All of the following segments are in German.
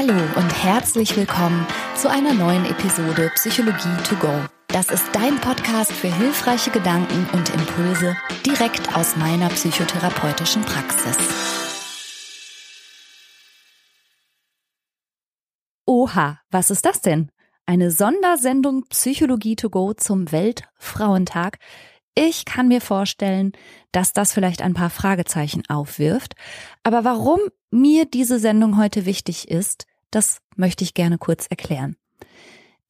Hallo und herzlich willkommen zu einer neuen Episode Psychologie to go. Das ist dein Podcast für hilfreiche Gedanken und Impulse direkt aus meiner psychotherapeutischen Praxis. Oha, was ist das denn? Eine Sondersendung Psychologie to go zum Weltfrauentag. Ich kann mir vorstellen, dass das vielleicht ein paar Fragezeichen aufwirft. Aber warum mir diese Sendung heute wichtig ist, das möchte ich gerne kurz erklären.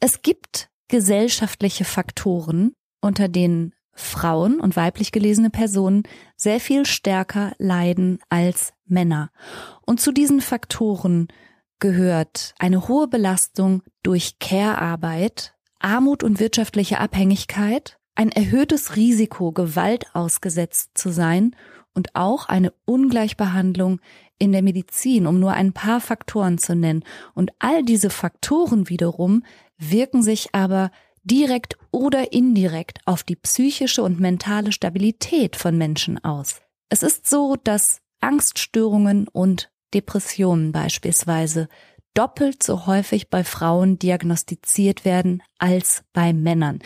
Es gibt gesellschaftliche Faktoren, unter denen Frauen und weiblich gelesene Personen sehr viel stärker leiden als Männer. Und zu diesen Faktoren gehört eine hohe Belastung durch Care-Arbeit, Armut und wirtschaftliche Abhängigkeit, ein erhöhtes Risiko, Gewalt ausgesetzt zu sein und auch eine Ungleichbehandlung in der Medizin, um nur ein paar Faktoren zu nennen. Und all diese Faktoren wiederum wirken sich aber direkt oder indirekt auf die psychische und mentale Stabilität von Menschen aus. Es ist so, dass Angststörungen und Depressionen beispielsweise doppelt so häufig bei Frauen diagnostiziert werden als bei Männern.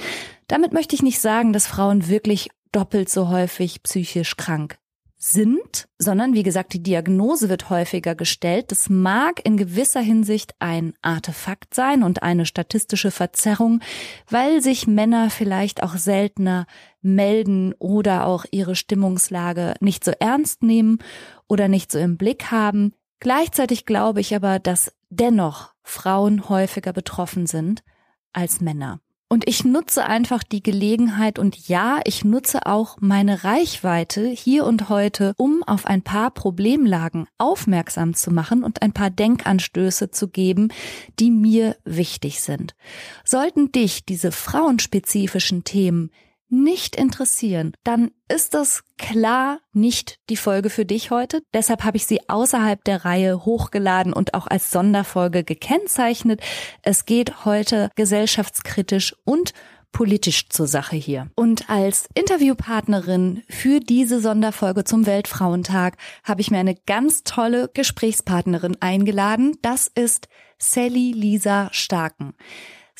Damit möchte ich nicht sagen, dass Frauen wirklich doppelt so häufig psychisch krank sind, sondern wie gesagt, die Diagnose wird häufiger gestellt. Das mag in gewisser Hinsicht ein Artefakt sein und eine statistische Verzerrung, weil sich Männer vielleicht auch seltener melden oder auch ihre Stimmungslage nicht so ernst nehmen oder nicht so im Blick haben. Gleichzeitig glaube ich aber, dass dennoch Frauen häufiger betroffen sind als Männer. Und ich nutze einfach die Gelegenheit und ja, ich nutze auch meine Reichweite hier und heute, um auf ein paar Problemlagen aufmerksam zu machen und ein paar Denkanstöße zu geben, die mir wichtig sind. Sollten dich diese frauenspezifischen Themen nicht interessieren, dann ist das klar nicht die Folge für dich heute. Deshalb habe ich sie außerhalb der Reihe hochgeladen und auch als Sonderfolge gekennzeichnet. Es geht heute gesellschaftskritisch und politisch zur Sache hier. Und als Interviewpartnerin für diese Sonderfolge zum Weltfrauentag habe ich mir eine ganz tolle Gesprächspartnerin eingeladen. Das ist Sally Lisa Starken.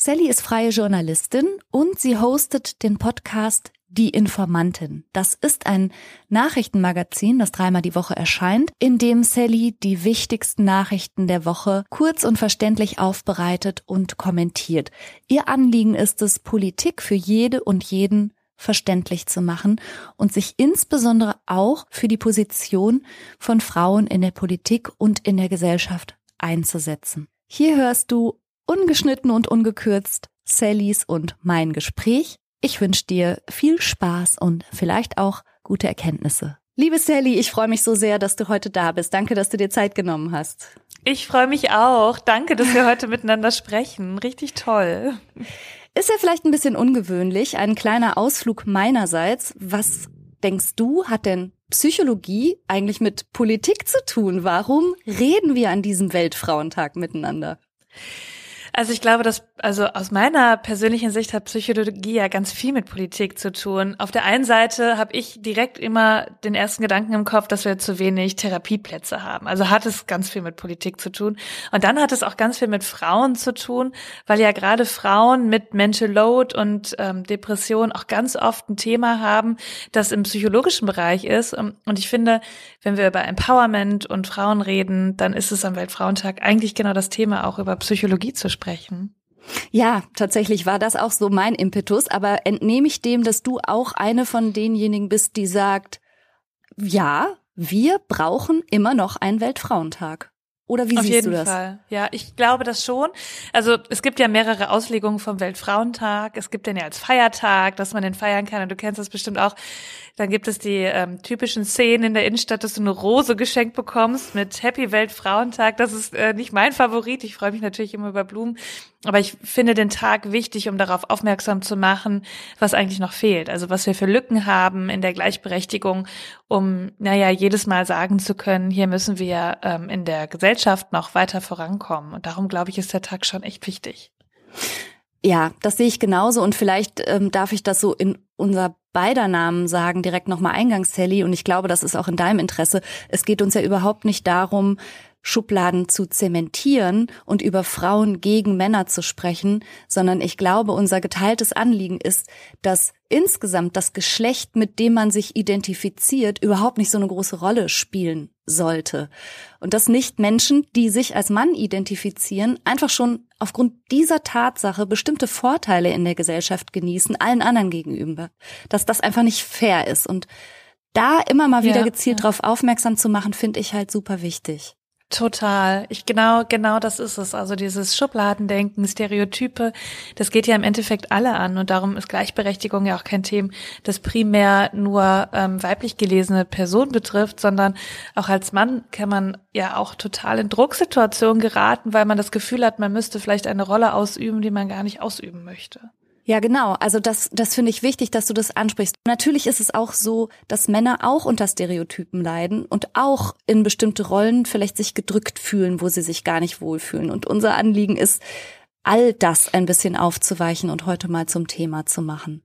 Sally ist freie Journalistin und sie hostet den Podcast Die Informantin. Das ist ein Nachrichtenmagazin, das dreimal die Woche erscheint, in dem Sally die wichtigsten Nachrichten der Woche kurz und verständlich aufbereitet und kommentiert. Ihr Anliegen ist es, Politik für jede und jeden verständlich zu machen und sich insbesondere auch für die Position von Frauen in der Politik und in der Gesellschaft einzusetzen. Hier hörst du ungeschnitten und ungekürzt Sallys und mein Gespräch. Ich wünsche dir viel Spaß und vielleicht auch gute Erkenntnisse. Liebe Sally, ich freue mich so sehr, dass du heute da bist. Danke, dass du dir Zeit genommen hast. Ich freue mich auch. Danke, dass wir heute miteinander sprechen. Richtig toll. Ist ja vielleicht ein bisschen ungewöhnlich, ein kleiner Ausflug meinerseits. Was denkst du, hat denn Psychologie eigentlich mit Politik zu tun? Warum reden wir an diesem Weltfrauentag miteinander? Also ich glaube, dass, also aus meiner persönlichen Sicht hat Psychologie ja ganz viel mit Politik zu tun. Auf der einen Seite habe ich direkt immer den ersten Gedanken im Kopf, dass wir zu wenig Therapieplätze haben. Also hat es ganz viel mit Politik zu tun. Und dann hat es auch ganz viel mit Frauen zu tun, weil ja gerade Frauen mit Mental Load und ähm, Depression auch ganz oft ein Thema haben, das im psychologischen Bereich ist. Und ich finde, wenn wir über Empowerment und Frauen reden, dann ist es am Weltfrauentag eigentlich genau das Thema, auch über Psychologie zu sprechen sprechen. Ja, tatsächlich war das auch so mein Impetus, aber entnehme ich dem, dass du auch eine von denjenigen bist, die sagt, ja, wir brauchen immer noch einen Weltfrauentag. Oder wie Auf siehst jeden du das? Fall. Ja, ich glaube das schon. Also es gibt ja mehrere Auslegungen vom Weltfrauentag. Es gibt den ja als Feiertag, dass man den feiern kann. Und du kennst das bestimmt auch. Dann gibt es die ähm, typischen Szenen in der Innenstadt, dass du eine Rose geschenkt bekommst mit Happy Weltfrauentag. Das ist äh, nicht mein Favorit. Ich freue mich natürlich immer über Blumen. Aber ich finde den Tag wichtig, um darauf aufmerksam zu machen, was eigentlich noch fehlt. Also was wir für Lücken haben in der Gleichberechtigung, um, naja, jedes Mal sagen zu können, hier müssen wir ähm, in der Gesellschaft noch weiter vorankommen. Und darum, glaube ich, ist der Tag schon echt wichtig. Ja, das sehe ich genauso und vielleicht ähm, darf ich das so in unser beider Namen sagen, direkt nochmal eingangs, Sally, und ich glaube, das ist auch in deinem Interesse. Es geht uns ja überhaupt nicht darum, Schubladen zu zementieren und über Frauen gegen Männer zu sprechen, sondern ich glaube, unser geteiltes Anliegen ist, dass insgesamt das Geschlecht, mit dem man sich identifiziert, überhaupt nicht so eine große Rolle spielen sollte. Und dass nicht Menschen, die sich als Mann identifizieren, einfach schon aufgrund dieser Tatsache bestimmte Vorteile in der Gesellschaft genießen, allen anderen gegenüber. Dass das einfach nicht fair ist. Und da immer mal wieder ja, gezielt ja. drauf aufmerksam zu machen, finde ich halt super wichtig. Total. Ich genau, genau das ist es. Also dieses Schubladendenken, Stereotype, das geht ja im Endeffekt alle an und darum ist Gleichberechtigung ja auch kein Thema, das primär nur ähm, weiblich gelesene Personen betrifft, sondern auch als Mann kann man ja auch total in Drucksituationen geraten, weil man das Gefühl hat, man müsste vielleicht eine Rolle ausüben, die man gar nicht ausüben möchte. Ja, genau. Also das, das finde ich wichtig, dass du das ansprichst. Natürlich ist es auch so, dass Männer auch unter Stereotypen leiden und auch in bestimmte Rollen vielleicht sich gedrückt fühlen, wo sie sich gar nicht wohlfühlen. Und unser Anliegen ist, all das ein bisschen aufzuweichen und heute mal zum Thema zu machen.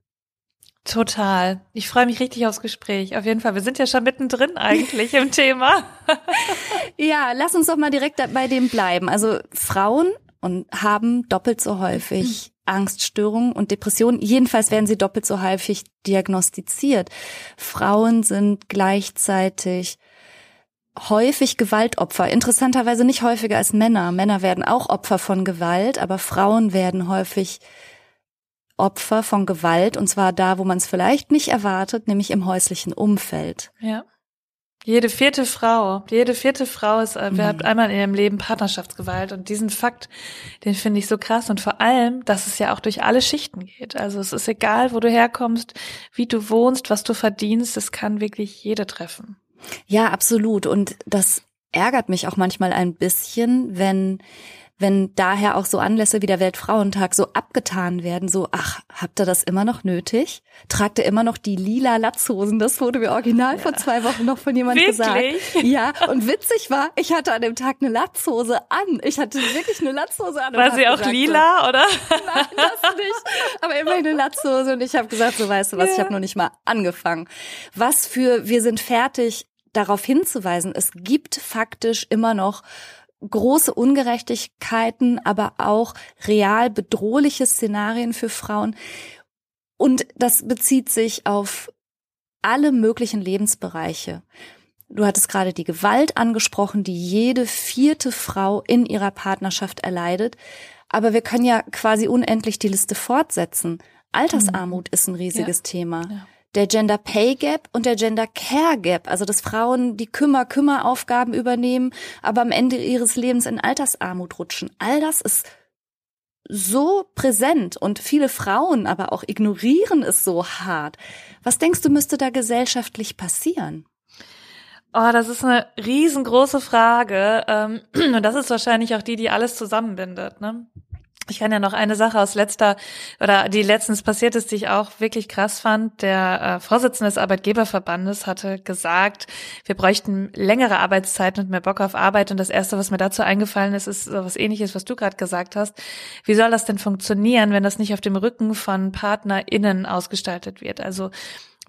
Total. Ich freue mich richtig aufs Gespräch. Auf jeden Fall. Wir sind ja schon mittendrin eigentlich im Thema. ja, lass uns doch mal direkt bei dem bleiben. Also Frauen und haben doppelt so häufig Angststörungen und Depressionen. Jedenfalls werden sie doppelt so häufig diagnostiziert. Frauen sind gleichzeitig häufig Gewaltopfer. Interessanterweise nicht häufiger als Männer. Männer werden auch Opfer von Gewalt, aber Frauen werden häufig Opfer von Gewalt und zwar da, wo man es vielleicht nicht erwartet, nämlich im häuslichen Umfeld. Ja. Jede vierte Frau, jede vierte Frau ist, äh, mhm. hat einmal in ihrem Leben Partnerschaftsgewalt und diesen Fakt, den finde ich so krass und vor allem, dass es ja auch durch alle Schichten geht. Also es ist egal, wo du herkommst, wie du wohnst, was du verdienst, es kann wirklich jede treffen. Ja, absolut und das ärgert mich auch manchmal ein bisschen, wenn wenn daher auch so Anlässe wie der Weltfrauentag so abgetan werden, so, ach, habt ihr das immer noch nötig? Tragt ihr immer noch die lila Latzhosen? Das wurde mir original ja. vor zwei Wochen noch von jemandem gesagt. Ja, und witzig war, ich hatte an dem Tag eine Latzhose an. Ich hatte wirklich eine Latzhose an. War sie auch gesagt, lila, oder? Nein, das nicht. Aber immerhin eine Latzhose und ich habe gesagt, so weißt du was, ja. ich habe noch nicht mal angefangen. Was für wir sind fertig darauf hinzuweisen, es gibt faktisch immer noch große Ungerechtigkeiten, aber auch real bedrohliche Szenarien für Frauen. Und das bezieht sich auf alle möglichen Lebensbereiche. Du hattest gerade die Gewalt angesprochen, die jede vierte Frau in ihrer Partnerschaft erleidet. Aber wir können ja quasi unendlich die Liste fortsetzen. Altersarmut mhm. ist ein riesiges ja. Thema. Ja der Gender Pay Gap und der Gender Care Gap, also dass Frauen die Kümmer-Kümmer-Aufgaben übernehmen, aber am Ende ihres Lebens in Altersarmut rutschen. All das ist so präsent und viele Frauen aber auch ignorieren es so hart. Was denkst du, müsste da gesellschaftlich passieren? Oh, das ist eine riesengroße Frage. Ähm, und das ist wahrscheinlich auch die, die alles zusammenbindet. Ne? Ich kann ja noch eine Sache aus letzter oder die letztens passiert ist, die ich auch wirklich krass fand. Der äh, Vorsitzende des Arbeitgeberverbandes hatte gesagt, wir bräuchten längere Arbeitszeiten und mehr Bock auf Arbeit. Und das erste, was mir dazu eingefallen ist, ist so was ähnliches, was du gerade gesagt hast. Wie soll das denn funktionieren, wenn das nicht auf dem Rücken von PartnerInnen ausgestaltet wird? Also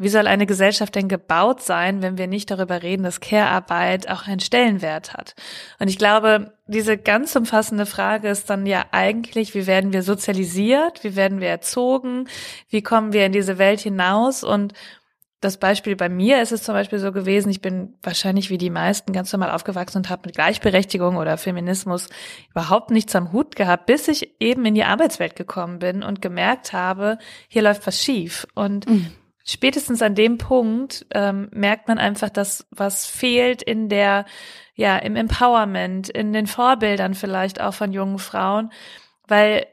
wie soll eine Gesellschaft denn gebaut sein, wenn wir nicht darüber reden, dass Care-Arbeit auch einen Stellenwert hat? Und ich glaube, diese ganz umfassende Frage ist dann ja eigentlich, wie werden wir sozialisiert? Wie werden wir erzogen? Wie kommen wir in diese Welt hinaus? Und das Beispiel bei mir ist es zum Beispiel so gewesen, ich bin wahrscheinlich wie die meisten ganz normal aufgewachsen und habe mit Gleichberechtigung oder Feminismus überhaupt nichts am Hut gehabt, bis ich eben in die Arbeitswelt gekommen bin und gemerkt habe, hier läuft was schief. Und mhm spätestens an dem Punkt ähm, merkt man einfach, dass was fehlt in der, ja, im Empowerment, in den Vorbildern vielleicht auch von jungen Frauen, weil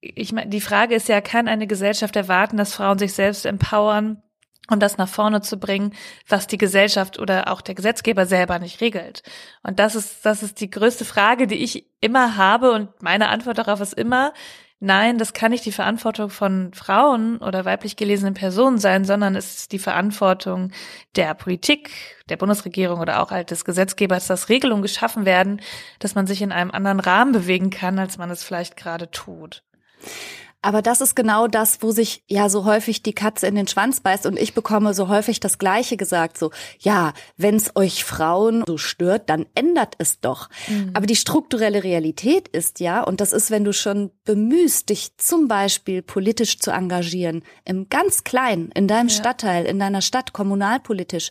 ich meine, die Frage ist ja, kann eine Gesellschaft erwarten, dass Frauen sich selbst empowern? und das nach vorne zu bringen, was die Gesellschaft oder auch der Gesetzgeber selber nicht regelt. Und das ist, das ist die größte Frage, die ich immer habe und meine Antwort darauf ist immer, nein, das kann nicht die Verantwortung von Frauen oder weiblich gelesenen Personen sein, sondern es ist die Verantwortung der Politik, der Bundesregierung oder auch halt des Gesetzgebers, dass Regelungen geschaffen werden, dass man sich in einem anderen Rahmen bewegen kann, als man es vielleicht gerade tut. Aber das ist genau das, wo sich ja so häufig die Katze in den Schwanz beißt und ich bekomme so häufig das Gleiche gesagt, so, ja, wenn's euch Frauen so stört, dann ändert es doch. Mhm. Aber die strukturelle Realität ist ja, und das ist, wenn du schon bemühst, dich zum Beispiel politisch zu engagieren, im ganz Kleinen, in deinem ja. Stadtteil, in deiner Stadt, kommunalpolitisch,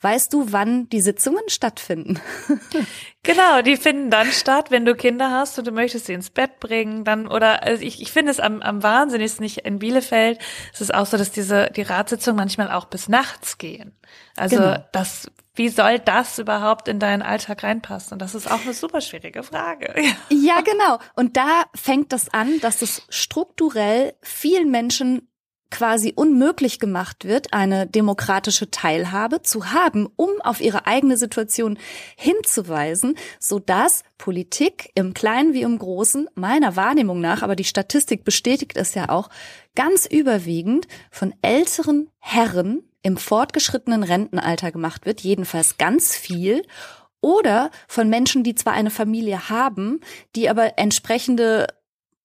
Weißt du, wann die Sitzungen stattfinden? genau, die finden dann statt, wenn du Kinder hast und du möchtest sie ins Bett bringen, dann oder also ich, ich finde es am, am wahnsinnigsten nicht in Bielefeld. Es ist auch so, dass diese die Ratssitzungen manchmal auch bis nachts gehen. Also genau. das wie soll das überhaupt in deinen Alltag reinpassen? Und das ist auch eine super schwierige Frage. Ja, genau. Und da fängt das an, dass es strukturell vielen Menschen quasi unmöglich gemacht wird, eine demokratische Teilhabe zu haben, um auf ihre eigene Situation hinzuweisen, so dass Politik im Kleinen wie im Großen meiner Wahrnehmung nach, aber die Statistik bestätigt es ja auch, ganz überwiegend von älteren Herren im fortgeschrittenen Rentenalter gemacht wird, jedenfalls ganz viel oder von Menschen, die zwar eine Familie haben, die aber entsprechende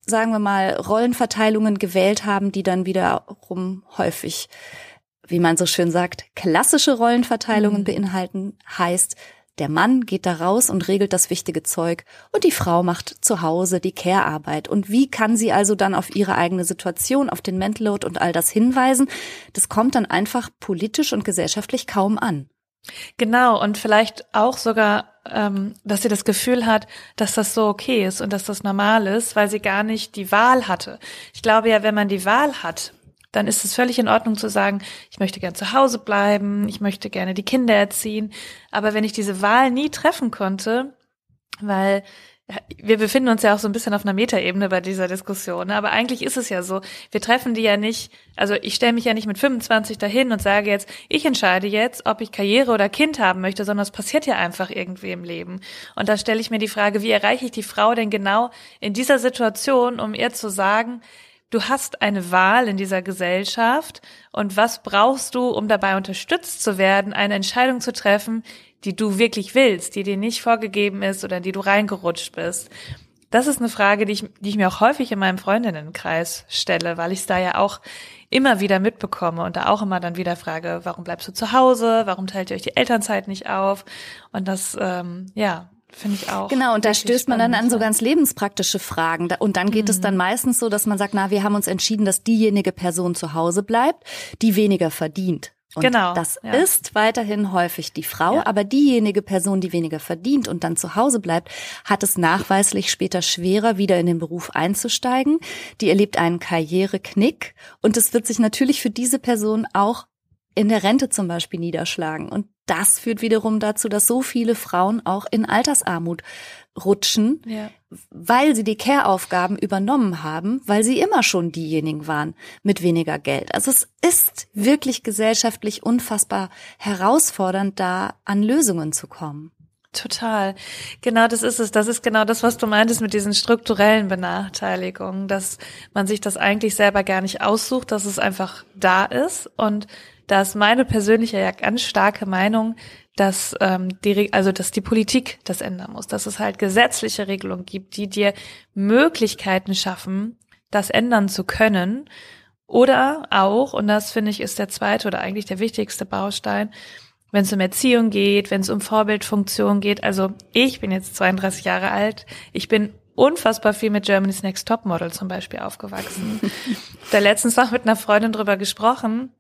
sagen wir mal, Rollenverteilungen gewählt haben, die dann wiederum häufig, wie man so schön sagt, klassische Rollenverteilungen mhm. beinhalten, heißt, der Mann geht da raus und regelt das wichtige Zeug und die Frau macht zu Hause die Care-Arbeit. Und wie kann sie also dann auf ihre eigene Situation, auf den Mental Load und all das hinweisen? Das kommt dann einfach politisch und gesellschaftlich kaum an. Genau, und vielleicht auch sogar, ähm, dass sie das Gefühl hat, dass das so okay ist und dass das normal ist, weil sie gar nicht die Wahl hatte. Ich glaube ja, wenn man die Wahl hat, dann ist es völlig in Ordnung zu sagen, ich möchte gern zu Hause bleiben, ich möchte gerne die Kinder erziehen. Aber wenn ich diese Wahl nie treffen konnte, weil wir befinden uns ja auch so ein bisschen auf einer Metaebene bei dieser Diskussion, ne? aber eigentlich ist es ja so, wir treffen die ja nicht, also ich stelle mich ja nicht mit 25 dahin und sage jetzt, ich entscheide jetzt, ob ich Karriere oder Kind haben möchte, sondern es passiert ja einfach irgendwie im Leben. Und da stelle ich mir die Frage, wie erreiche ich die Frau denn genau in dieser Situation, um ihr zu sagen, du hast eine Wahl in dieser Gesellschaft und was brauchst du, um dabei unterstützt zu werden, eine Entscheidung zu treffen, die du wirklich willst, die dir nicht vorgegeben ist oder in die du reingerutscht bist? Das ist eine Frage, die ich, die ich mir auch häufig in meinem Freundinnenkreis stelle, weil ich es da ja auch immer wieder mitbekomme und da auch immer dann wieder frage, warum bleibst du zu Hause? Warum teilt ihr euch die Elternzeit nicht auf? Und das, ähm, ja, Finde ich auch. Genau, und da stößt man dann an so ganz lebenspraktische Fragen. Und dann geht mhm. es dann meistens so, dass man sagt, na, wir haben uns entschieden, dass diejenige Person zu Hause bleibt, die weniger verdient. Und genau. Das ja. ist weiterhin häufig die Frau, ja. aber diejenige Person, die weniger verdient und dann zu Hause bleibt, hat es nachweislich später schwerer, wieder in den Beruf einzusteigen. Die erlebt einen Karriereknick und es wird sich natürlich für diese Person auch in der Rente zum Beispiel niederschlagen. Und das führt wiederum dazu, dass so viele Frauen auch in Altersarmut rutschen, ja. weil sie die Care-Aufgaben übernommen haben, weil sie immer schon diejenigen waren mit weniger Geld. Also es ist wirklich gesellschaftlich unfassbar herausfordernd, da an Lösungen zu kommen. Total. Genau das ist es. Das ist genau das, was du meintest mit diesen strukturellen Benachteiligungen, dass man sich das eigentlich selber gar nicht aussucht, dass es einfach da ist. Und da ist meine persönliche ja ganz starke Meinung, dass ähm, die, also dass die Politik das ändern muss, dass es halt gesetzliche Regelungen gibt, die dir Möglichkeiten schaffen, das ändern zu können. Oder auch, und das finde ich ist der zweite oder eigentlich der wichtigste Baustein, wenn es um Erziehung geht, wenn es um Vorbildfunktion geht. Also ich bin jetzt 32 Jahre alt, ich bin unfassbar viel mit Germany's Next Top Model zum Beispiel aufgewachsen. da letztens noch mit einer Freundin drüber gesprochen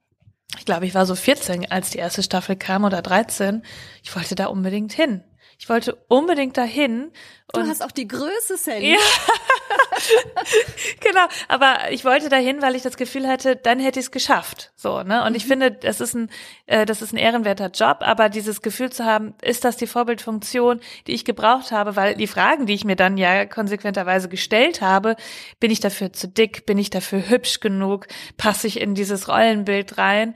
ich glaube, ich war so 14, als die erste Staffel kam oder 13. Ich wollte da unbedingt hin. Ich wollte unbedingt dahin. Du hast auch die Größe, Sally. Ja. genau, aber ich wollte dahin, weil ich das Gefühl hatte, dann hätte ich es geschafft. So, ne? Und mhm. ich finde, das ist ein, äh, das ist ein ehrenwerter Job, aber dieses Gefühl zu haben, ist das die Vorbildfunktion, die ich gebraucht habe, weil die Fragen, die ich mir dann ja konsequenterweise gestellt habe, bin ich dafür zu dick, bin ich dafür hübsch genug, passe ich in dieses Rollenbild rein?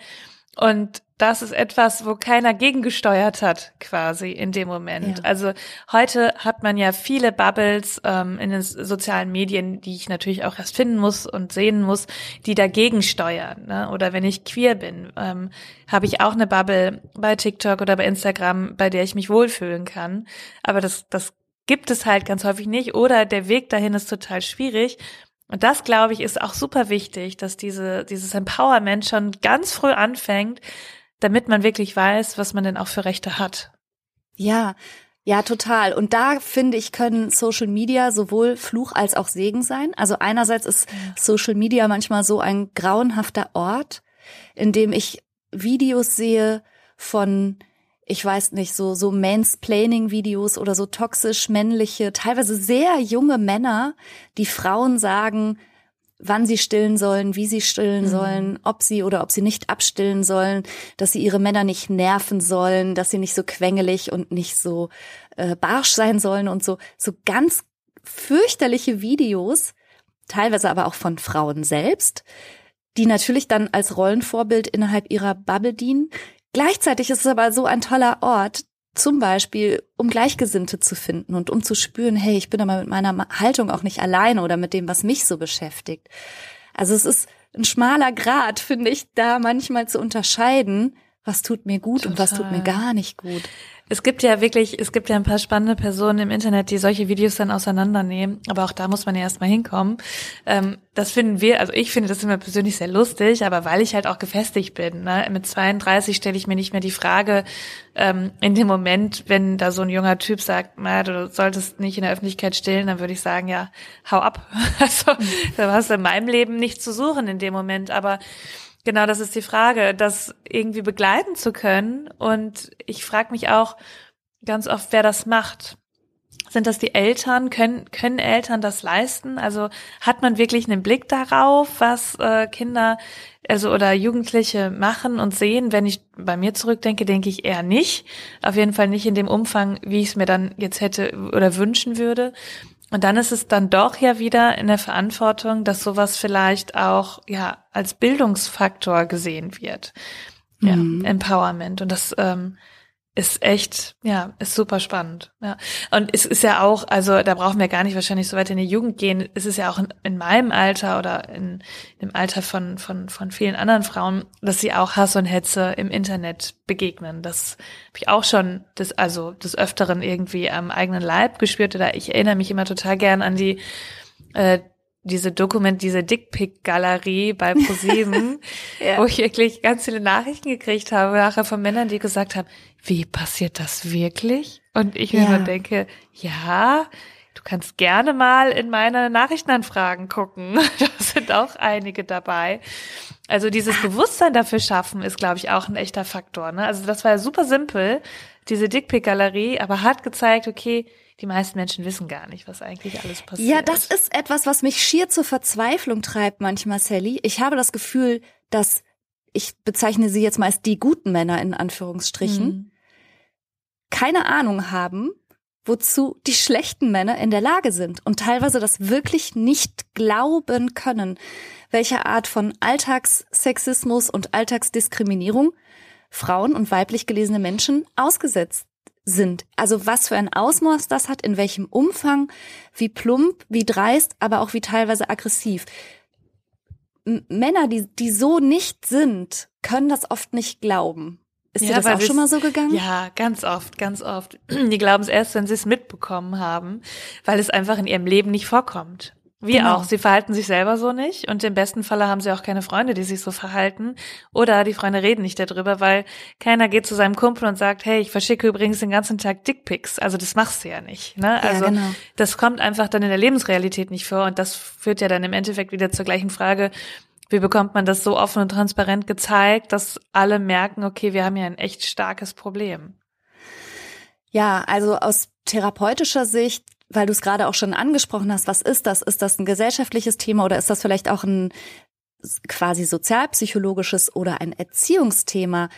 Und das ist etwas, wo keiner gegengesteuert hat, quasi in dem Moment. Ja. Also heute hat man ja viele Bubbles ähm, in den sozialen Medien, die ich natürlich auch erst finden muss und sehen muss, die dagegen steuern. Ne? Oder wenn ich queer bin, ähm, habe ich auch eine Bubble bei TikTok oder bei Instagram, bei der ich mich wohlfühlen kann. Aber das, das gibt es halt ganz häufig nicht. Oder der Weg dahin ist total schwierig. Und das, glaube ich, ist auch super wichtig, dass diese, dieses Empowerment schon ganz früh anfängt, damit man wirklich weiß, was man denn auch für Rechte hat. Ja, ja, total. Und da finde ich, können Social Media sowohl Fluch als auch Segen sein. Also einerseits ist Social Media manchmal so ein grauenhafter Ort, in dem ich Videos sehe von ich weiß nicht, so, so Mansplaining-Videos oder so toxisch männliche, teilweise sehr junge Männer, die Frauen sagen, wann sie stillen sollen, wie sie stillen mhm. sollen, ob sie oder ob sie nicht abstillen sollen, dass sie ihre Männer nicht nerven sollen, dass sie nicht so quengelig und nicht so äh, barsch sein sollen und so, so ganz fürchterliche Videos, teilweise aber auch von Frauen selbst, die natürlich dann als Rollenvorbild innerhalb ihrer Bubble dienen. Gleichzeitig ist es aber so ein toller Ort, zum Beispiel, um Gleichgesinnte zu finden und um zu spüren, hey, ich bin aber mit meiner Haltung auch nicht alleine oder mit dem, was mich so beschäftigt. Also es ist ein schmaler Grad, finde ich, da manchmal zu unterscheiden, was tut mir gut Total. und was tut mir gar nicht gut. Es gibt ja wirklich, es gibt ja ein paar spannende Personen im Internet, die solche Videos dann auseinandernehmen. Aber auch da muss man ja erstmal hinkommen. Ähm, das finden wir, also ich finde das immer persönlich sehr lustig, aber weil ich halt auch gefestigt bin. Ne? Mit 32 stelle ich mir nicht mehr die Frage, ähm, in dem Moment, wenn da so ein junger Typ sagt, na, du solltest nicht in der Öffentlichkeit stillen, dann würde ich sagen, ja, hau ab. Also, da hast du in meinem Leben nichts zu suchen in dem Moment. Aber Genau, das ist die Frage, das irgendwie begleiten zu können. Und ich frage mich auch ganz oft, wer das macht. Sind das die Eltern? Können, können Eltern das leisten? Also hat man wirklich einen Blick darauf, was äh, Kinder also oder Jugendliche machen und sehen? Wenn ich bei mir zurückdenke, denke ich eher nicht. Auf jeden Fall nicht in dem Umfang, wie ich es mir dann jetzt hätte oder wünschen würde. Und dann ist es dann doch ja wieder in der Verantwortung, dass sowas vielleicht auch ja als Bildungsfaktor gesehen wird. Ja, mhm. Empowerment. Und das ähm, ist echt, ja, ist super spannend. Ja. Und es ist ja auch, also da brauchen wir gar nicht wahrscheinlich so weit in die Jugend gehen. Es ist ja auch in, in meinem Alter oder in, in dem Alter von, von, von vielen anderen Frauen, dass sie auch Hass und Hetze im Internet begegnen. Das habe ich auch schon das, also des Öfteren irgendwie am eigenen Leib gespürt. Oder ich erinnere mich immer total gern an die äh, diese Dokument, diese Dickpick-Galerie bei ProSieben, ja. wo ich wirklich ganz viele Nachrichten gekriegt habe, nachher von Männern, die gesagt haben, wie passiert das wirklich? Und ich mir ja. denke, ja, du kannst gerne mal in meine Nachrichtenanfragen gucken. da sind auch einige dabei. Also dieses Bewusstsein dafür schaffen ist, glaube ich, auch ein echter Faktor. Ne? Also das war ja super simpel, diese Dickpick-Galerie, aber hat gezeigt, okay, die meisten Menschen wissen gar nicht, was eigentlich alles passiert. Ja, das ist etwas, was mich schier zur Verzweiflung treibt manchmal, Sally. Ich habe das Gefühl, dass ich bezeichne sie jetzt mal als die guten Männer in Anführungsstrichen, mhm. keine Ahnung haben, wozu die schlechten Männer in der Lage sind und teilweise das wirklich nicht glauben können, welche Art von Alltagssexismus und Alltagsdiskriminierung Frauen und weiblich gelesene Menschen ausgesetzt sind. Also was für ein Ausmaß das hat, in welchem Umfang, wie plump, wie dreist, aber auch wie teilweise aggressiv. M Männer, die, die so nicht sind, können das oft nicht glauben. Ist ja, dir das auch schon mal so gegangen? Ja, ganz oft, ganz oft. Die glauben es erst, wenn sie es mitbekommen haben, weil es einfach in ihrem Leben nicht vorkommt. Wir genau. auch. Sie verhalten sich selber so nicht und im besten Falle haben sie auch keine Freunde, die sich so verhalten. Oder die Freunde reden nicht darüber, weil keiner geht zu seinem Kumpel und sagt, hey, ich verschicke übrigens den ganzen Tag Dickpics. Also das machst du ja nicht. Ne? Also ja, genau. das kommt einfach dann in der Lebensrealität nicht vor und das führt ja dann im Endeffekt wieder zur gleichen Frage, wie bekommt man das so offen und transparent gezeigt, dass alle merken, okay, wir haben ja ein echt starkes Problem. Ja, also aus therapeutischer Sicht weil du es gerade auch schon angesprochen hast, was ist das? Ist das ein gesellschaftliches Thema oder ist das vielleicht auch ein quasi sozialpsychologisches oder ein Erziehungsthema?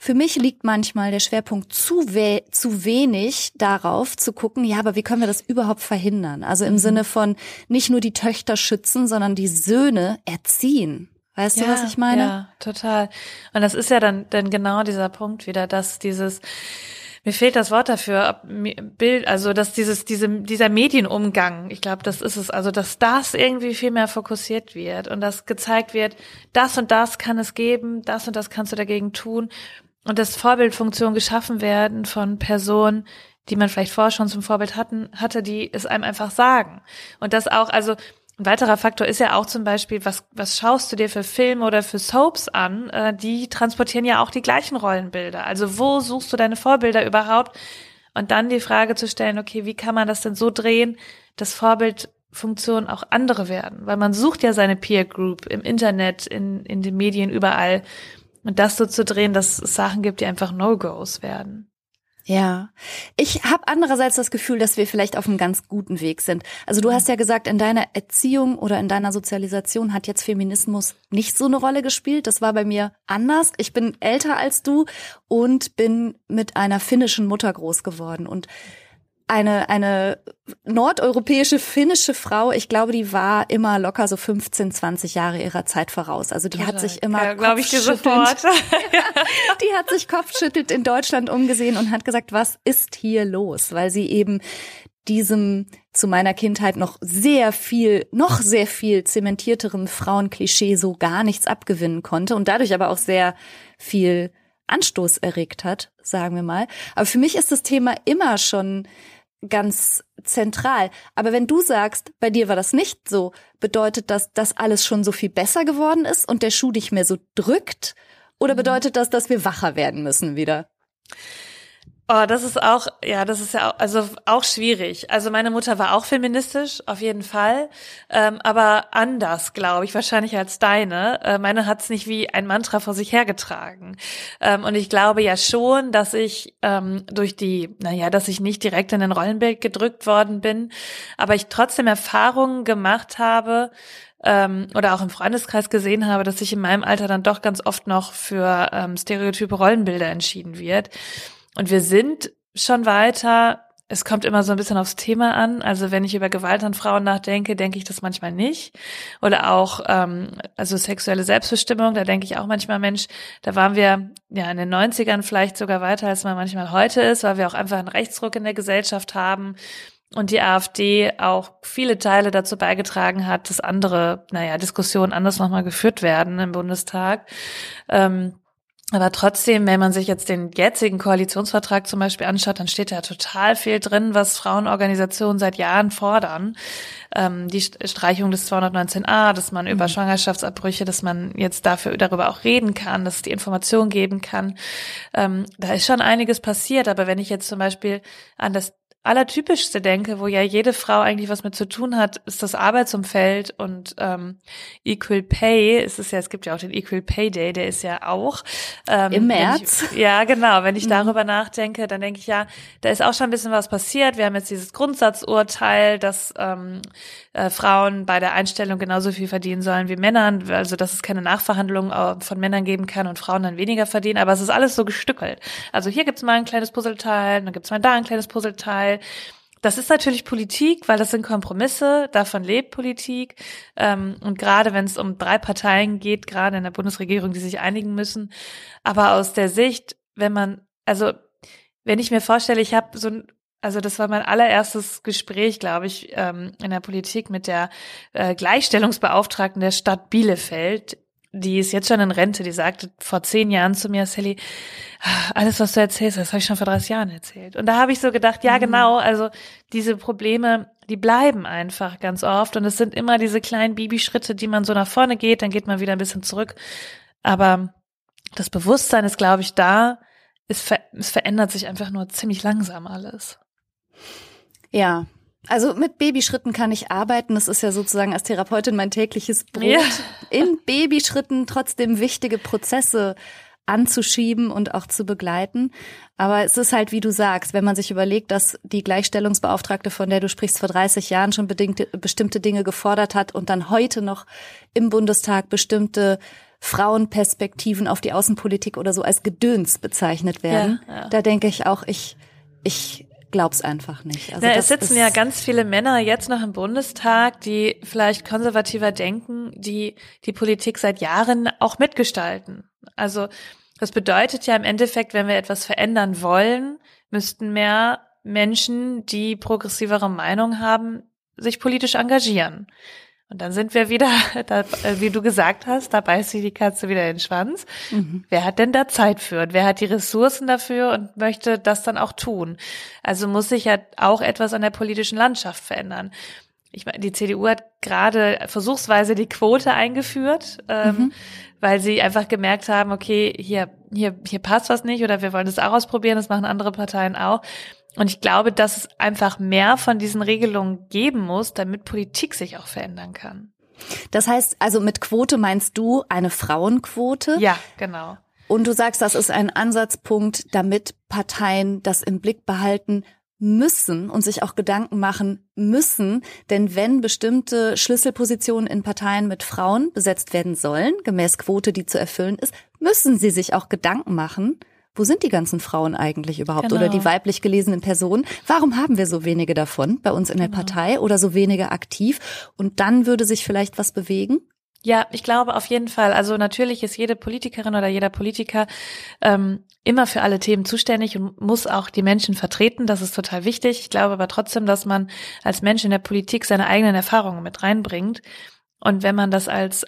Für mich liegt manchmal der Schwerpunkt zu, we zu wenig darauf zu gucken, ja, aber wie können wir das überhaupt verhindern? Also im mhm. Sinne von nicht nur die Töchter schützen, sondern die Söhne erziehen. Weißt ja, du, was ich meine? Ja, total. Und das ist ja dann, dann genau dieser Punkt wieder, dass dieses, mir fehlt das Wort dafür, Bild, also dass dieses, diese, dieser Medienumgang, ich glaube, das ist es, also dass das irgendwie viel mehr fokussiert wird und dass gezeigt wird, das und das kann es geben, das und das kannst du dagegen tun und dass Vorbildfunktionen geschaffen werden von Personen, die man vielleicht vorher schon zum Vorbild hatten, hatte, die es einem einfach sagen. Und das auch, also ein weiterer Faktor ist ja auch zum Beispiel, was, was schaust du dir für Filme oder für Soaps an? Äh, die transportieren ja auch die gleichen Rollenbilder. Also wo suchst du deine Vorbilder überhaupt? Und dann die Frage zu stellen, okay, wie kann man das denn so drehen, dass Vorbildfunktionen auch andere werden? Weil man sucht ja seine Peer Group im Internet, in, in den Medien, überall. Und das so zu drehen, dass es Sachen gibt, die einfach No-Gos werden. Ja, ich habe andererseits das Gefühl, dass wir vielleicht auf einem ganz guten Weg sind. Also du hast ja gesagt, in deiner Erziehung oder in deiner Sozialisation hat jetzt Feminismus nicht so eine Rolle gespielt. Das war bei mir anders. Ich bin älter als du und bin mit einer finnischen Mutter groß geworden und eine, eine nordeuropäische finnische Frau, ich glaube, die war immer locker so 15, 20 Jahre ihrer Zeit voraus. Also die hat sich immer ja, glaube ich dir sofort. die hat sich kopfschüttelt in Deutschland umgesehen und hat gesagt, was ist hier los? Weil sie eben diesem zu meiner Kindheit noch sehr viel, noch sehr viel zementierteren Frauenklischee so gar nichts abgewinnen konnte und dadurch aber auch sehr viel Anstoß erregt hat, sagen wir mal. Aber für mich ist das Thema immer schon ganz zentral. Aber wenn du sagst, bei dir war das nicht so, bedeutet das, dass alles schon so viel besser geworden ist und der Schuh dich mehr so drückt? Oder mhm. bedeutet das, dass wir wacher werden müssen wieder? Oh, das ist auch, ja, das ist ja auch, also auch schwierig. Also meine Mutter war auch feministisch, auf jeden Fall, ähm, aber anders, glaube ich, wahrscheinlich als deine. Äh, meine hat es nicht wie ein Mantra vor sich hergetragen. Ähm, und ich glaube ja schon, dass ich ähm, durch die, naja, dass ich nicht direkt in ein Rollenbild gedrückt worden bin, aber ich trotzdem Erfahrungen gemacht habe, ähm, oder auch im Freundeskreis gesehen habe, dass sich in meinem Alter dann doch ganz oft noch für ähm, stereotype Rollenbilder entschieden wird. Und wir sind schon weiter. Es kommt immer so ein bisschen aufs Thema an. Also wenn ich über Gewalt an Frauen nachdenke, denke ich das manchmal nicht. Oder auch ähm, also sexuelle Selbstbestimmung, da denke ich auch manchmal, Mensch, da waren wir ja in den 90ern vielleicht sogar weiter, als man manchmal heute ist, weil wir auch einfach einen Rechtsruck in der Gesellschaft haben und die AfD auch viele Teile dazu beigetragen hat, dass andere, naja, Diskussionen anders nochmal geführt werden im Bundestag. Ähm, aber trotzdem, wenn man sich jetzt den jetzigen Koalitionsvertrag zum Beispiel anschaut, dann steht da total viel drin, was Frauenorganisationen seit Jahren fordern. Ähm, die Streichung des 219a, dass man mhm. über Schwangerschaftsabbrüche, dass man jetzt dafür darüber auch reden kann, dass es die Information geben kann. Ähm, da ist schon einiges passiert. Aber wenn ich jetzt zum Beispiel an das allertypischste denke, wo ja jede Frau eigentlich was mit zu tun hat, ist das Arbeitsumfeld und ähm, Equal Pay. Es ist ja, es gibt ja auch den Equal Pay Day, der ist ja auch ähm, im März. Ich, ja, genau. Wenn ich mhm. darüber nachdenke, dann denke ich ja, da ist auch schon ein bisschen was passiert. Wir haben jetzt dieses Grundsatzurteil, dass ähm, äh, Frauen bei der Einstellung genauso viel verdienen sollen wie Männern, also dass es keine Nachverhandlungen äh, von Männern geben kann und Frauen dann weniger verdienen. Aber es ist alles so gestückelt. Also hier gibt's mal ein kleines Puzzleteil, dann gibt's mal da ein kleines Puzzleteil das ist natürlich Politik, weil das sind Kompromisse, davon lebt Politik. Ähm, und gerade wenn es um drei Parteien geht, gerade in der Bundesregierung, die sich einigen müssen. Aber aus der Sicht, wenn man, also wenn ich mir vorstelle, ich habe so ein also das war mein allererstes Gespräch, glaube ich, ähm, in der Politik mit der äh, Gleichstellungsbeauftragten der Stadt Bielefeld, die ist jetzt schon in Rente, die sagte vor zehn Jahren zu mir, Sally, alles, was du erzählst, das habe ich schon vor 30 Jahren erzählt. Und da habe ich so gedacht, ja, mhm. genau, also diese Probleme, die bleiben einfach ganz oft. Und es sind immer diese kleinen Babyschritte, die man so nach vorne geht, dann geht man wieder ein bisschen zurück. Aber das Bewusstsein ist, glaube ich, da. Es, ver es verändert sich einfach nur ziemlich langsam alles. Ja, also mit Babyschritten kann ich arbeiten. Das ist ja sozusagen als Therapeutin mein tägliches Brot. Ja. In Babyschritten trotzdem wichtige Prozesse anzuschieben und auch zu begleiten. Aber es ist halt, wie du sagst, wenn man sich überlegt, dass die Gleichstellungsbeauftragte, von der du sprichst, vor 30 Jahren schon bedingte, bestimmte Dinge gefordert hat und dann heute noch im Bundestag bestimmte Frauenperspektiven auf die Außenpolitik oder so als Gedöns bezeichnet werden. Ja, ja. Da denke ich auch, ich, ich glaub's einfach nicht. Also Na, es sitzen ja ganz viele Männer jetzt noch im Bundestag, die vielleicht konservativer denken, die die Politik seit Jahren auch mitgestalten. Also das bedeutet ja im Endeffekt, wenn wir etwas verändern wollen, müssten mehr Menschen, die progressivere Meinung haben, sich politisch engagieren. Und dann sind wir wieder, da, äh, wie du gesagt hast, da beißt sich die Katze wieder in den Schwanz. Mhm. Wer hat denn da Zeit für? Und wer hat die Ressourcen dafür und möchte das dann auch tun? Also muss sich ja auch etwas an der politischen Landschaft verändern. ich meine, die CDU hat gerade versuchsweise die Quote eingeführt, ähm, mhm. weil sie einfach gemerkt haben, okay, hier, hier, hier passt was nicht oder wir wollen das auch ausprobieren, das machen andere Parteien auch. Und ich glaube, dass es einfach mehr von diesen Regelungen geben muss, damit Politik sich auch verändern kann. Das heißt, also mit Quote meinst du eine Frauenquote? Ja, genau. Und du sagst, das ist ein Ansatzpunkt, damit Parteien das im Blick behalten müssen und sich auch Gedanken machen müssen, denn wenn bestimmte Schlüsselpositionen in Parteien mit Frauen besetzt werden sollen, gemäß Quote, die zu erfüllen ist, müssen sie sich auch Gedanken machen, wo sind die ganzen Frauen eigentlich überhaupt genau. oder die weiblich gelesenen Personen? Warum haben wir so wenige davon bei uns in der genau. Partei oder so wenige aktiv? Und dann würde sich vielleicht was bewegen? Ja, ich glaube auf jeden Fall. Also natürlich ist jede Politikerin oder jeder Politiker ähm, immer für alle Themen zuständig und muss auch die Menschen vertreten. Das ist total wichtig. Ich glaube aber trotzdem, dass man als Mensch in der Politik seine eigenen Erfahrungen mit reinbringt. Und wenn man das als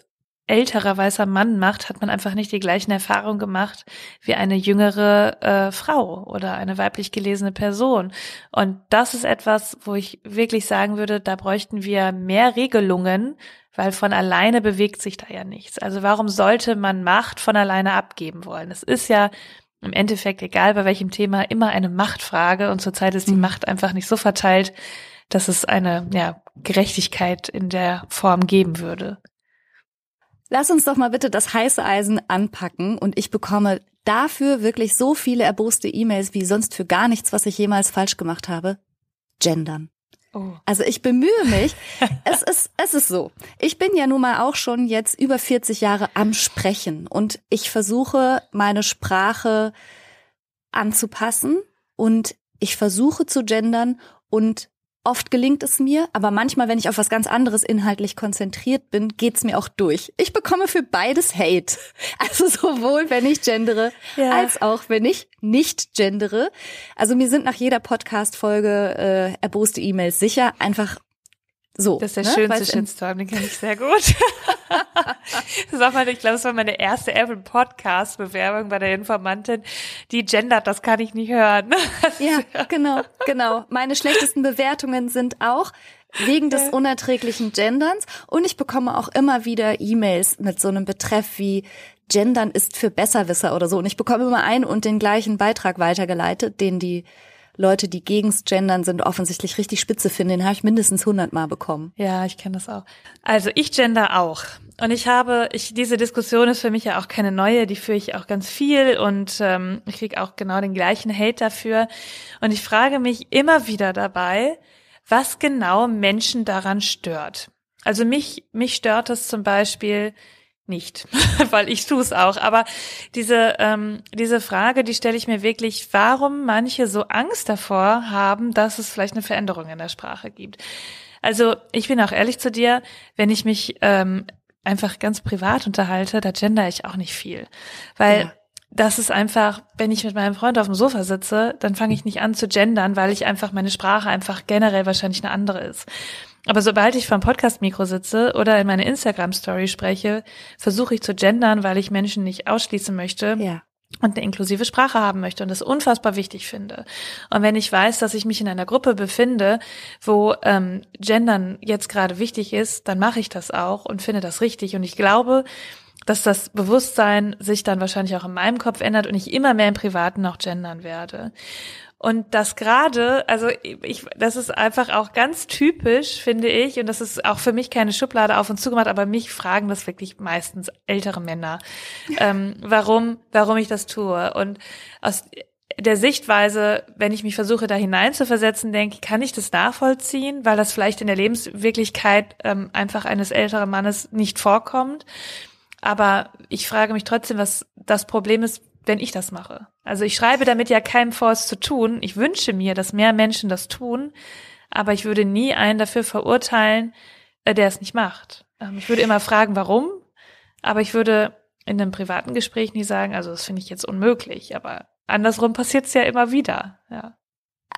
älterer weißer Mann macht, hat man einfach nicht die gleichen Erfahrungen gemacht wie eine jüngere äh, Frau oder eine weiblich gelesene Person. Und das ist etwas, wo ich wirklich sagen würde, da bräuchten wir mehr Regelungen, weil von alleine bewegt sich da ja nichts. Also warum sollte man Macht von alleine abgeben wollen? Es ist ja im Endeffekt, egal bei welchem Thema, immer eine Machtfrage und zurzeit ist die mhm. Macht einfach nicht so verteilt, dass es eine ja, Gerechtigkeit in der Form geben würde. Lass uns doch mal bitte das heiße Eisen anpacken und ich bekomme dafür wirklich so viele erboste E-Mails wie sonst für gar nichts, was ich jemals falsch gemacht habe. Gendern. Oh. Also ich bemühe mich. es ist, es ist so. Ich bin ja nun mal auch schon jetzt über 40 Jahre am Sprechen und ich versuche meine Sprache anzupassen und ich versuche zu gendern und Oft gelingt es mir, aber manchmal, wenn ich auf was ganz anderes inhaltlich konzentriert bin, geht's mir auch durch. Ich bekomme für beides Hate. Also sowohl, wenn ich gendere, ja. als auch, wenn ich nicht gendere. Also mir sind nach jeder Podcast-Folge äh, erboste E-Mails sicher. Einfach so. Das ist der ne? schönste Shitstorm, den kenne ich sehr gut. das war meine, ich glaube, das war meine erste ever Podcast-Bewerbung bei der Informantin. Die gendert, das kann ich nicht hören. ja, genau, genau. Meine schlechtesten Bewertungen sind auch wegen des unerträglichen Genderns und ich bekomme auch immer wieder E-Mails mit so einem Betreff wie Gendern ist für Besserwisser oder so und ich bekomme immer einen und den gleichen Beitrag weitergeleitet, den die Leute, die gegens Gendern sind, offensichtlich richtig spitze finden. Den habe ich mindestens hundertmal bekommen. Ja, ich kenne das auch. Also ich gender auch. Und ich habe, ich, diese Diskussion ist für mich ja auch keine neue, die führe ich auch ganz viel und ähm, ich kriege auch genau den gleichen Hate dafür. Und ich frage mich immer wieder dabei, was genau Menschen daran stört. Also mich, mich stört es zum Beispiel, nicht, weil ich tue es auch. Aber diese, ähm, diese Frage, die stelle ich mir wirklich, warum manche so Angst davor haben, dass es vielleicht eine Veränderung in der Sprache gibt. Also ich bin auch ehrlich zu dir, wenn ich mich ähm, einfach ganz privat unterhalte, da gender ich auch nicht viel. Weil ja. das ist einfach, wenn ich mit meinem Freund auf dem Sofa sitze, dann fange ich nicht an zu gendern, weil ich einfach meine Sprache einfach generell wahrscheinlich eine andere ist. Aber sobald ich vom Podcast-Mikro sitze oder in meine Instagram-Story spreche, versuche ich zu gendern, weil ich Menschen nicht ausschließen möchte. Ja und eine inklusive Sprache haben möchte und das unfassbar wichtig finde. Und wenn ich weiß, dass ich mich in einer Gruppe befinde, wo ähm, Gendern jetzt gerade wichtig ist, dann mache ich das auch und finde das richtig. Und ich glaube, dass das Bewusstsein sich dann wahrscheinlich auch in meinem Kopf ändert und ich immer mehr im Privaten auch gendern werde. Und das gerade, also ich, das ist einfach auch ganz typisch, finde ich, und das ist auch für mich keine Schublade auf und zugemacht, aber mich fragen das wirklich meistens ältere Männer, ähm, warum, warum ich das tue. Und aus der Sichtweise, wenn ich mich versuche, da hineinzuversetzen, denke ich, kann ich das nachvollziehen, weil das vielleicht in der Lebenswirklichkeit ähm, einfach eines älteren Mannes nicht vorkommt. Aber ich frage mich trotzdem, was das Problem ist, wenn ich das mache. Also ich schreibe damit ja keinem vor, es zu tun. Ich wünsche mir, dass mehr Menschen das tun, aber ich würde nie einen dafür verurteilen, äh, der es nicht macht. Ähm, ich würde immer fragen, warum, aber ich würde in einem privaten Gespräch nie sagen, also das finde ich jetzt unmöglich, aber andersrum passiert es ja immer wieder, ja.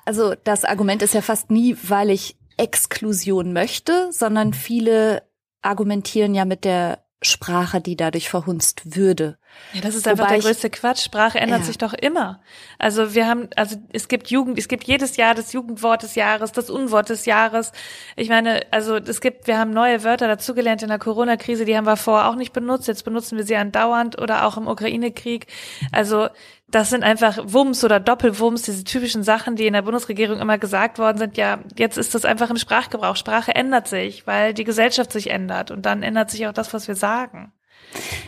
Also das Argument ist ja fast nie, weil ich Exklusion möchte, sondern viele argumentieren ja mit der Sprache, die dadurch verhunzt würde. Ja, das ist einfach Wobei der größte Quatsch. Sprache ändert ja. sich doch immer. Also wir haben, also es gibt Jugend, es gibt jedes Jahr das Jugendwort des Jahres, das Unwort des Jahres. Ich meine, also es gibt, wir haben neue Wörter dazugelernt in der Corona-Krise, die haben wir vorher auch nicht benutzt. Jetzt benutzen wir sie andauernd oder auch im Ukraine-Krieg. Also das sind einfach Wumms oder Doppelwumms, diese typischen Sachen, die in der Bundesregierung immer gesagt worden sind. Ja, jetzt ist das einfach im Sprachgebrauch. Sprache ändert sich, weil die Gesellschaft sich ändert und dann ändert sich auch das, was wir sagen.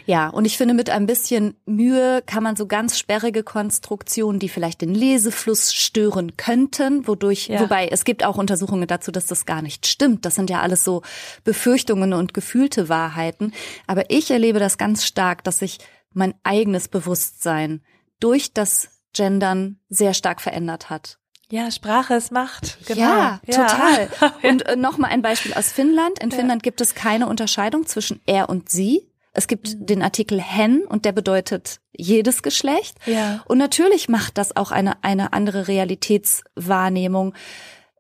Ja, und ich finde, mit ein bisschen Mühe kann man so ganz sperrige Konstruktionen, die vielleicht den Lesefluss stören könnten, wodurch, ja. wobei es gibt auch Untersuchungen dazu, dass das gar nicht stimmt. Das sind ja alles so Befürchtungen und gefühlte Wahrheiten. Aber ich erlebe das ganz stark, dass sich mein eigenes Bewusstsein durch das Gendern sehr stark verändert hat. Ja, Sprache ist Macht. Genau. Ja, ja, total. Und äh, noch mal ein Beispiel aus Finnland. In ja. Finnland gibt es keine Unterscheidung zwischen er und sie. Es gibt mhm. den Artikel hen und der bedeutet jedes Geschlecht. Ja. Und natürlich macht das auch eine, eine andere Realitätswahrnehmung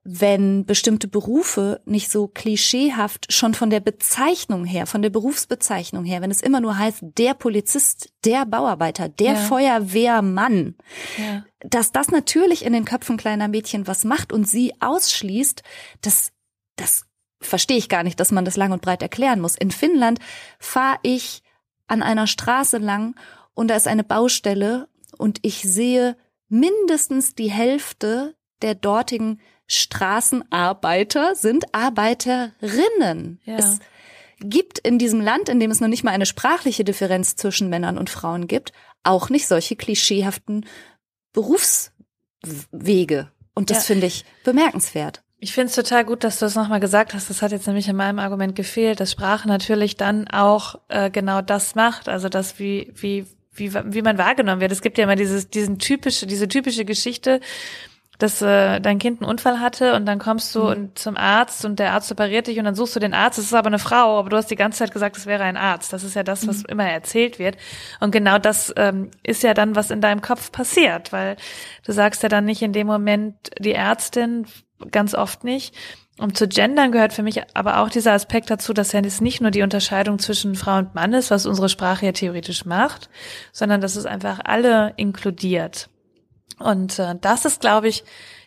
wenn bestimmte Berufe nicht so klischeehaft schon von der Bezeichnung her, von der Berufsbezeichnung her, wenn es immer nur heißt, der Polizist, der Bauarbeiter, der ja. Feuerwehrmann, ja. dass das natürlich in den Köpfen kleiner Mädchen was macht und sie ausschließt, das, das verstehe ich gar nicht, dass man das lang und breit erklären muss. In Finnland fahre ich an einer Straße lang und da ist eine Baustelle und ich sehe mindestens die Hälfte der dortigen Straßenarbeiter sind Arbeiterinnen. Ja. Es gibt in diesem Land, in dem es noch nicht mal eine sprachliche Differenz zwischen Männern und Frauen gibt, auch nicht solche klischeehaften Berufswege. Und das ja. finde ich bemerkenswert. Ich finde es total gut, dass du das nochmal gesagt hast. Das hat jetzt nämlich in meinem Argument gefehlt, dass Sprache natürlich dann auch äh, genau das macht, also das wie wie wie wie man wahrgenommen wird. Es gibt ja immer dieses diesen typische diese typische Geschichte, dass äh, dein Kind einen Unfall hatte und dann kommst du mhm. und zum Arzt und der Arzt operiert dich und dann suchst du den Arzt. Es ist aber eine Frau, aber du hast die ganze Zeit gesagt, es wäre ein Arzt. Das ist ja das, was mhm. immer erzählt wird. Und genau das ähm, ist ja dann, was in deinem Kopf passiert, weil du sagst ja dann nicht in dem Moment die Ärztin, ganz oft nicht. Um zu gendern gehört für mich aber auch dieser Aspekt dazu, dass ja es nicht nur die Unterscheidung zwischen Frau und Mann ist, was unsere Sprache ja theoretisch macht, sondern dass es einfach alle inkludiert. Und äh, das ist, glaube ich,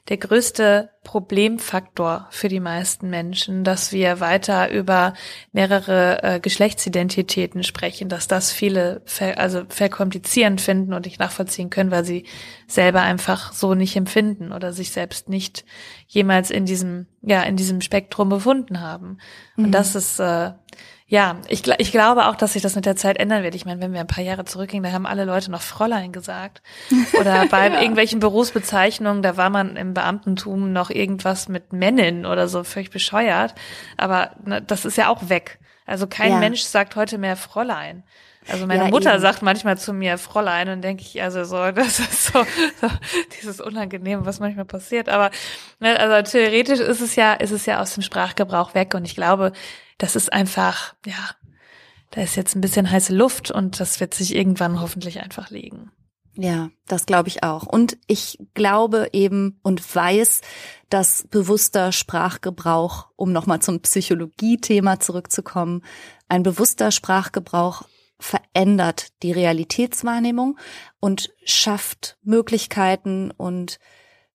der größte Problemfaktor für die meisten Menschen, dass wir weiter über mehrere äh, Geschlechtsidentitäten sprechen, dass das viele ver also verkomplizierend finden und nicht nachvollziehen können, weil sie selber einfach so nicht empfinden oder sich selbst nicht jemals in diesem ja in diesem Spektrum befunden haben. Mhm. Und das ist äh, ja, ich, ich glaube auch, dass sich das mit der Zeit ändern wird. Ich meine, wenn wir ein paar Jahre zurückgehen, da haben alle Leute noch Fräulein gesagt. Oder bei ja. irgendwelchen Berufsbezeichnungen, da war man im Beamtentum noch irgendwas mit Männin oder so, völlig bescheuert. Aber ne, das ist ja auch weg. Also kein ja. Mensch sagt heute mehr Fräulein. Also meine ja, Mutter eben. sagt manchmal zu mir Fräulein und denke ich, also so, das ist so, so dieses Unangenehm, was manchmal passiert. Aber ne, also theoretisch ist es ja, ist es ja aus dem Sprachgebrauch weg und ich glaube, das ist einfach, ja, da ist jetzt ein bisschen heiße Luft und das wird sich irgendwann hoffentlich einfach legen. Ja, das glaube ich auch. Und ich glaube eben und weiß, dass bewusster Sprachgebrauch, um nochmal zum Psychologie-Thema zurückzukommen, ein bewusster Sprachgebrauch verändert die Realitätswahrnehmung und schafft Möglichkeiten und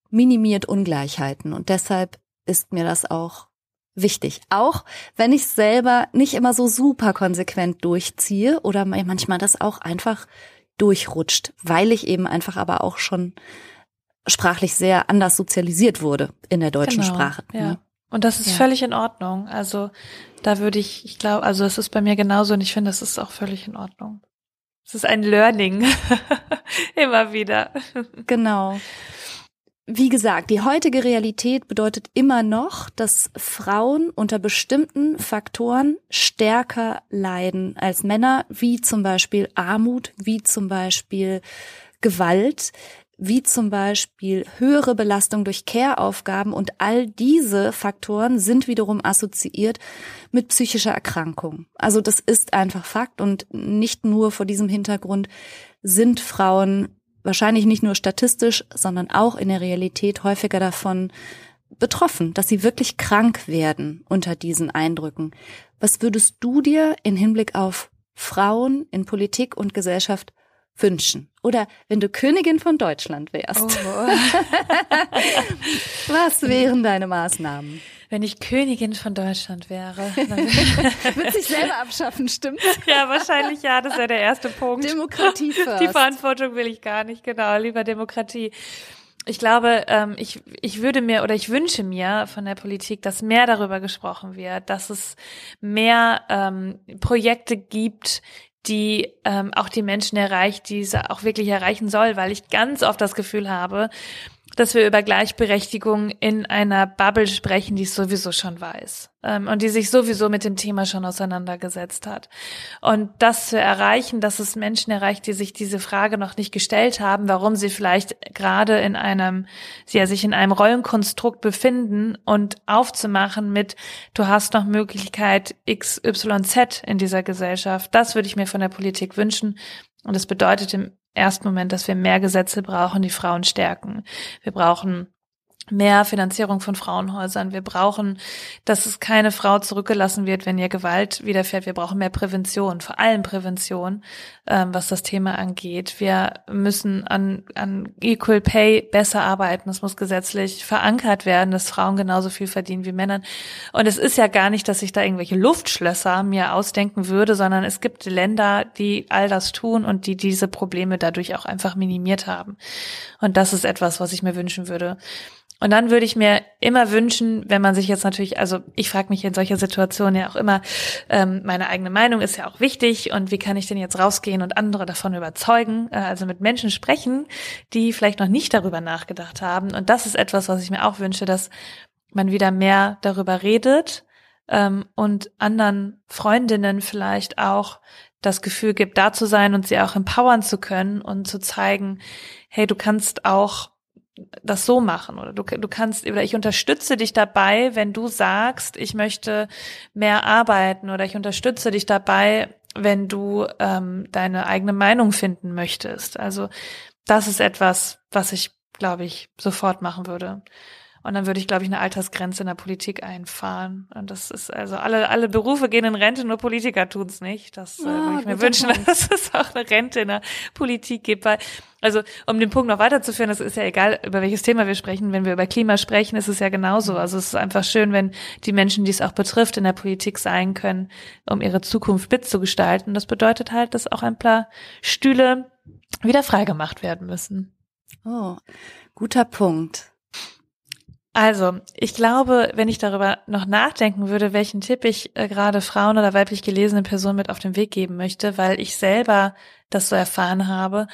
minimiert Ungleichheiten. Und deshalb ist mir das auch wichtig. Auch wenn ich selber nicht immer so super konsequent durchziehe oder manchmal das auch einfach durchrutscht, weil ich eben einfach aber auch schon sprachlich sehr anders sozialisiert wurde in der deutschen genau, Sprache. Ja. Ne? Und das ist ja. völlig in Ordnung. Also da würde ich, ich glaube, also es ist bei mir genauso und ich finde, das ist auch völlig in Ordnung. Es ist ein Learning. Immer wieder. Genau. Wie gesagt, die heutige Realität bedeutet immer noch, dass Frauen unter bestimmten Faktoren stärker leiden als Männer, wie zum Beispiel Armut, wie zum Beispiel Gewalt, wie zum Beispiel höhere Belastung durch Care-Aufgaben und all diese Faktoren sind wiederum assoziiert mit psychischer Erkrankung. Also das ist einfach Fakt und nicht nur vor diesem Hintergrund sind Frauen wahrscheinlich nicht nur statistisch, sondern auch in der Realität häufiger davon betroffen, dass sie wirklich krank werden unter diesen Eindrücken. Was würdest du dir in Hinblick auf Frauen in Politik und Gesellschaft wünschen? Oder wenn du Königin von Deutschland wärst, oh. was wären deine Maßnahmen? Wenn ich Königin von Deutschland wäre. Würde sich selber abschaffen, stimmt? Ja, wahrscheinlich ja, das wäre der erste Punkt. Demokratie first. Die Verantwortung will ich gar nicht, genau, lieber Demokratie ich glaube, ähm, ich, ich würde mir oder ich wünsche mir von der Politik, dass mehr darüber gesprochen wird, dass es mehr ähm, Projekte gibt, die ähm, auch die Menschen erreicht, die sie auch wirklich erreichen soll, weil ich ganz oft das Gefühl habe, dass wir über Gleichberechtigung in einer Bubble sprechen, die es sowieso schon weiß ähm, und die sich sowieso mit dem Thema schon auseinandergesetzt hat. Und das zu erreichen, dass es Menschen erreicht, die sich diese Frage noch nicht gestellt haben, warum sie vielleicht gerade in einem, ja sich in einem Rollenkonstrukt befinden und aufzumachen mit, du hast noch Möglichkeit XYZ in dieser Gesellschaft. Das würde ich mir von der Politik wünschen. Und das bedeutet im ersten Moment, dass wir mehr Gesetze brauchen, die Frauen stärken. Wir brauchen mehr Finanzierung von Frauenhäusern. Wir brauchen, dass es keine Frau zurückgelassen wird, wenn ihr Gewalt widerfährt. Wir brauchen mehr Prävention, vor allem Prävention, ähm, was das Thema angeht. Wir müssen an, an Equal Pay besser arbeiten. Es muss gesetzlich verankert werden, dass Frauen genauso viel verdienen wie Männer. Und es ist ja gar nicht, dass ich da irgendwelche Luftschlösser mir ausdenken würde, sondern es gibt Länder, die all das tun und die diese Probleme dadurch auch einfach minimiert haben. Und das ist etwas, was ich mir wünschen würde. Und dann würde ich mir immer wünschen, wenn man sich jetzt natürlich, also ich frage mich in solcher Situation ja auch immer, ähm, meine eigene Meinung ist ja auch wichtig und wie kann ich denn jetzt rausgehen und andere davon überzeugen, äh, also mit Menschen sprechen, die vielleicht noch nicht darüber nachgedacht haben. Und das ist etwas, was ich mir auch wünsche, dass man wieder mehr darüber redet ähm, und anderen Freundinnen vielleicht auch das Gefühl gibt, da zu sein und sie auch empowern zu können und zu zeigen, hey, du kannst auch das so machen oder du, du kannst oder ich unterstütze dich dabei, wenn du sagst, ich möchte mehr arbeiten oder ich unterstütze dich dabei, wenn du ähm, deine eigene Meinung finden möchtest. Also das ist etwas, was ich, glaube ich, sofort machen würde. Und dann würde ich, glaube ich, eine Altersgrenze in der Politik einfahren. Und das ist also alle, alle Berufe gehen in Rente, nur Politiker tun's nicht. Das äh, würde ich mir wünschen, Punkt. dass es auch eine Rente in der Politik gibt. Weil, also um den Punkt noch weiterzuführen, es ist ja egal, über welches Thema wir sprechen. Wenn wir über Klima sprechen, ist es ja genauso. Also es ist einfach schön, wenn die Menschen, die es auch betrifft, in der Politik sein können, um ihre Zukunft mitzugestalten. Das bedeutet halt, dass auch ein paar Stühle wieder freigemacht werden müssen. Oh, guter Punkt. Also, ich glaube, wenn ich darüber noch nachdenken würde, welchen Tipp ich äh, gerade Frauen oder weiblich gelesene Personen mit auf den Weg geben möchte, weil ich selber das so erfahren habe,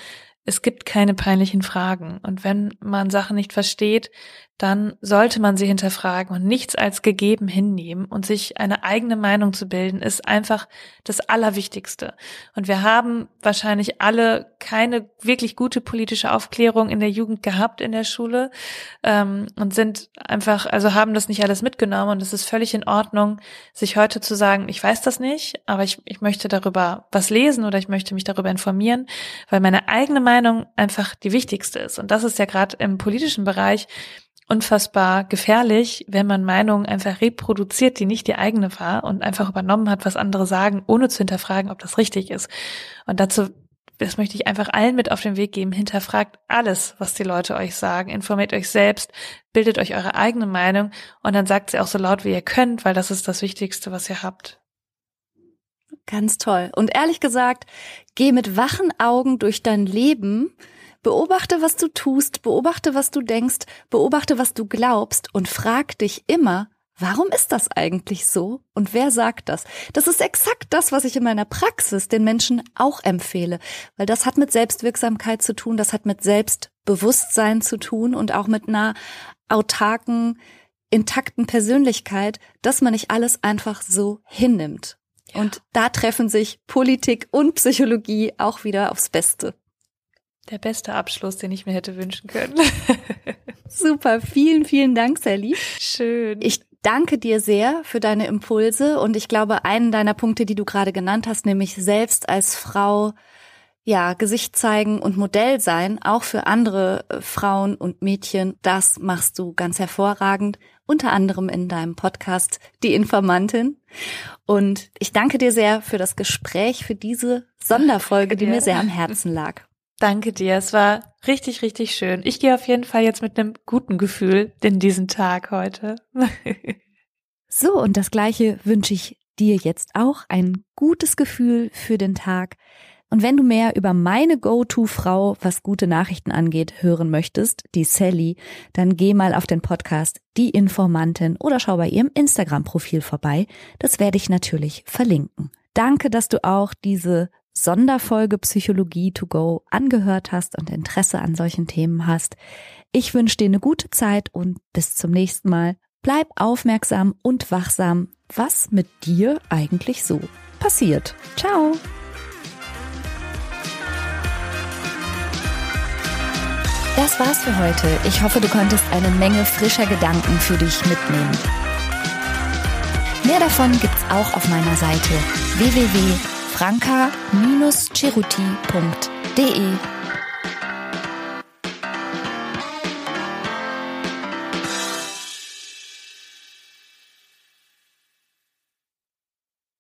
es gibt keine peinlichen Fragen. Und wenn man Sachen nicht versteht, dann sollte man sie hinterfragen und nichts als gegeben hinnehmen und sich eine eigene Meinung zu bilden, ist einfach das Allerwichtigste. Und wir haben wahrscheinlich alle keine wirklich gute politische Aufklärung in der Jugend gehabt in der Schule ähm, und sind einfach, also haben das nicht alles mitgenommen und es ist völlig in Ordnung, sich heute zu sagen, ich weiß das nicht, aber ich, ich möchte darüber was lesen oder ich möchte mich darüber informieren, weil meine eigene Meinung einfach die wichtigste ist. Und das ist ja gerade im politischen Bereich unfassbar gefährlich, wenn man Meinungen einfach reproduziert, die nicht die eigene war und einfach übernommen hat, was andere sagen, ohne zu hinterfragen, ob das richtig ist. Und dazu, das möchte ich einfach allen mit auf den Weg geben. Hinterfragt alles, was die Leute euch sagen. Informiert euch selbst, bildet euch eure eigene Meinung und dann sagt sie auch so laut, wie ihr könnt, weil das ist das Wichtigste, was ihr habt. Ganz toll. Und ehrlich gesagt, geh mit wachen Augen durch dein Leben Beobachte, was du tust, beobachte, was du denkst, beobachte, was du glaubst und frag dich immer, Warum ist das eigentlich so? Und wer sagt das? Das ist exakt das, was ich in meiner Praxis den Menschen auch empfehle, weil das hat mit Selbstwirksamkeit zu tun, das hat mit Selbstbewusstsein zu tun und auch mit einer autarken, intakten Persönlichkeit, dass man nicht alles einfach so hinnimmt. Ja. Und da treffen sich Politik und Psychologie auch wieder aufs Beste. Der beste Abschluss, den ich mir hätte wünschen können. Super, vielen, vielen Dank, Sally. Schön. Ich danke dir sehr für deine Impulse und ich glaube, einen deiner Punkte, die du gerade genannt hast, nämlich selbst als Frau ja, Gesicht zeigen und Modell sein, auch für andere äh, Frauen und Mädchen, das machst du ganz hervorragend. unter anderem in deinem Podcast Die Informantin. Und ich danke dir sehr für das Gespräch, für diese Sonderfolge, die mir sehr am Herzen lag. Danke dir. Es war richtig, richtig schön. Ich gehe auf jeden Fall jetzt mit einem guten Gefühl in diesen Tag heute. so, und das gleiche wünsche ich dir jetzt auch. Ein gutes Gefühl für den Tag. Und wenn du mehr über meine Go-To-Frau, was gute Nachrichten angeht, hören möchtest, die Sally, dann geh mal auf den Podcast Die Informantin oder schau bei ihrem Instagram-Profil vorbei. Das werde ich natürlich verlinken. Danke, dass du auch diese Sonderfolge Psychologie to go angehört hast und Interesse an solchen Themen hast. Ich wünsche dir eine gute Zeit und bis zum nächsten Mal. Bleib aufmerksam und wachsam, was mit dir eigentlich so passiert. Ciao! Das war's für heute. Ich hoffe, du konntest eine Menge frischer Gedanken für dich mitnehmen. Mehr davon gibt's auch auf meiner Seite www.franca-ceruti.de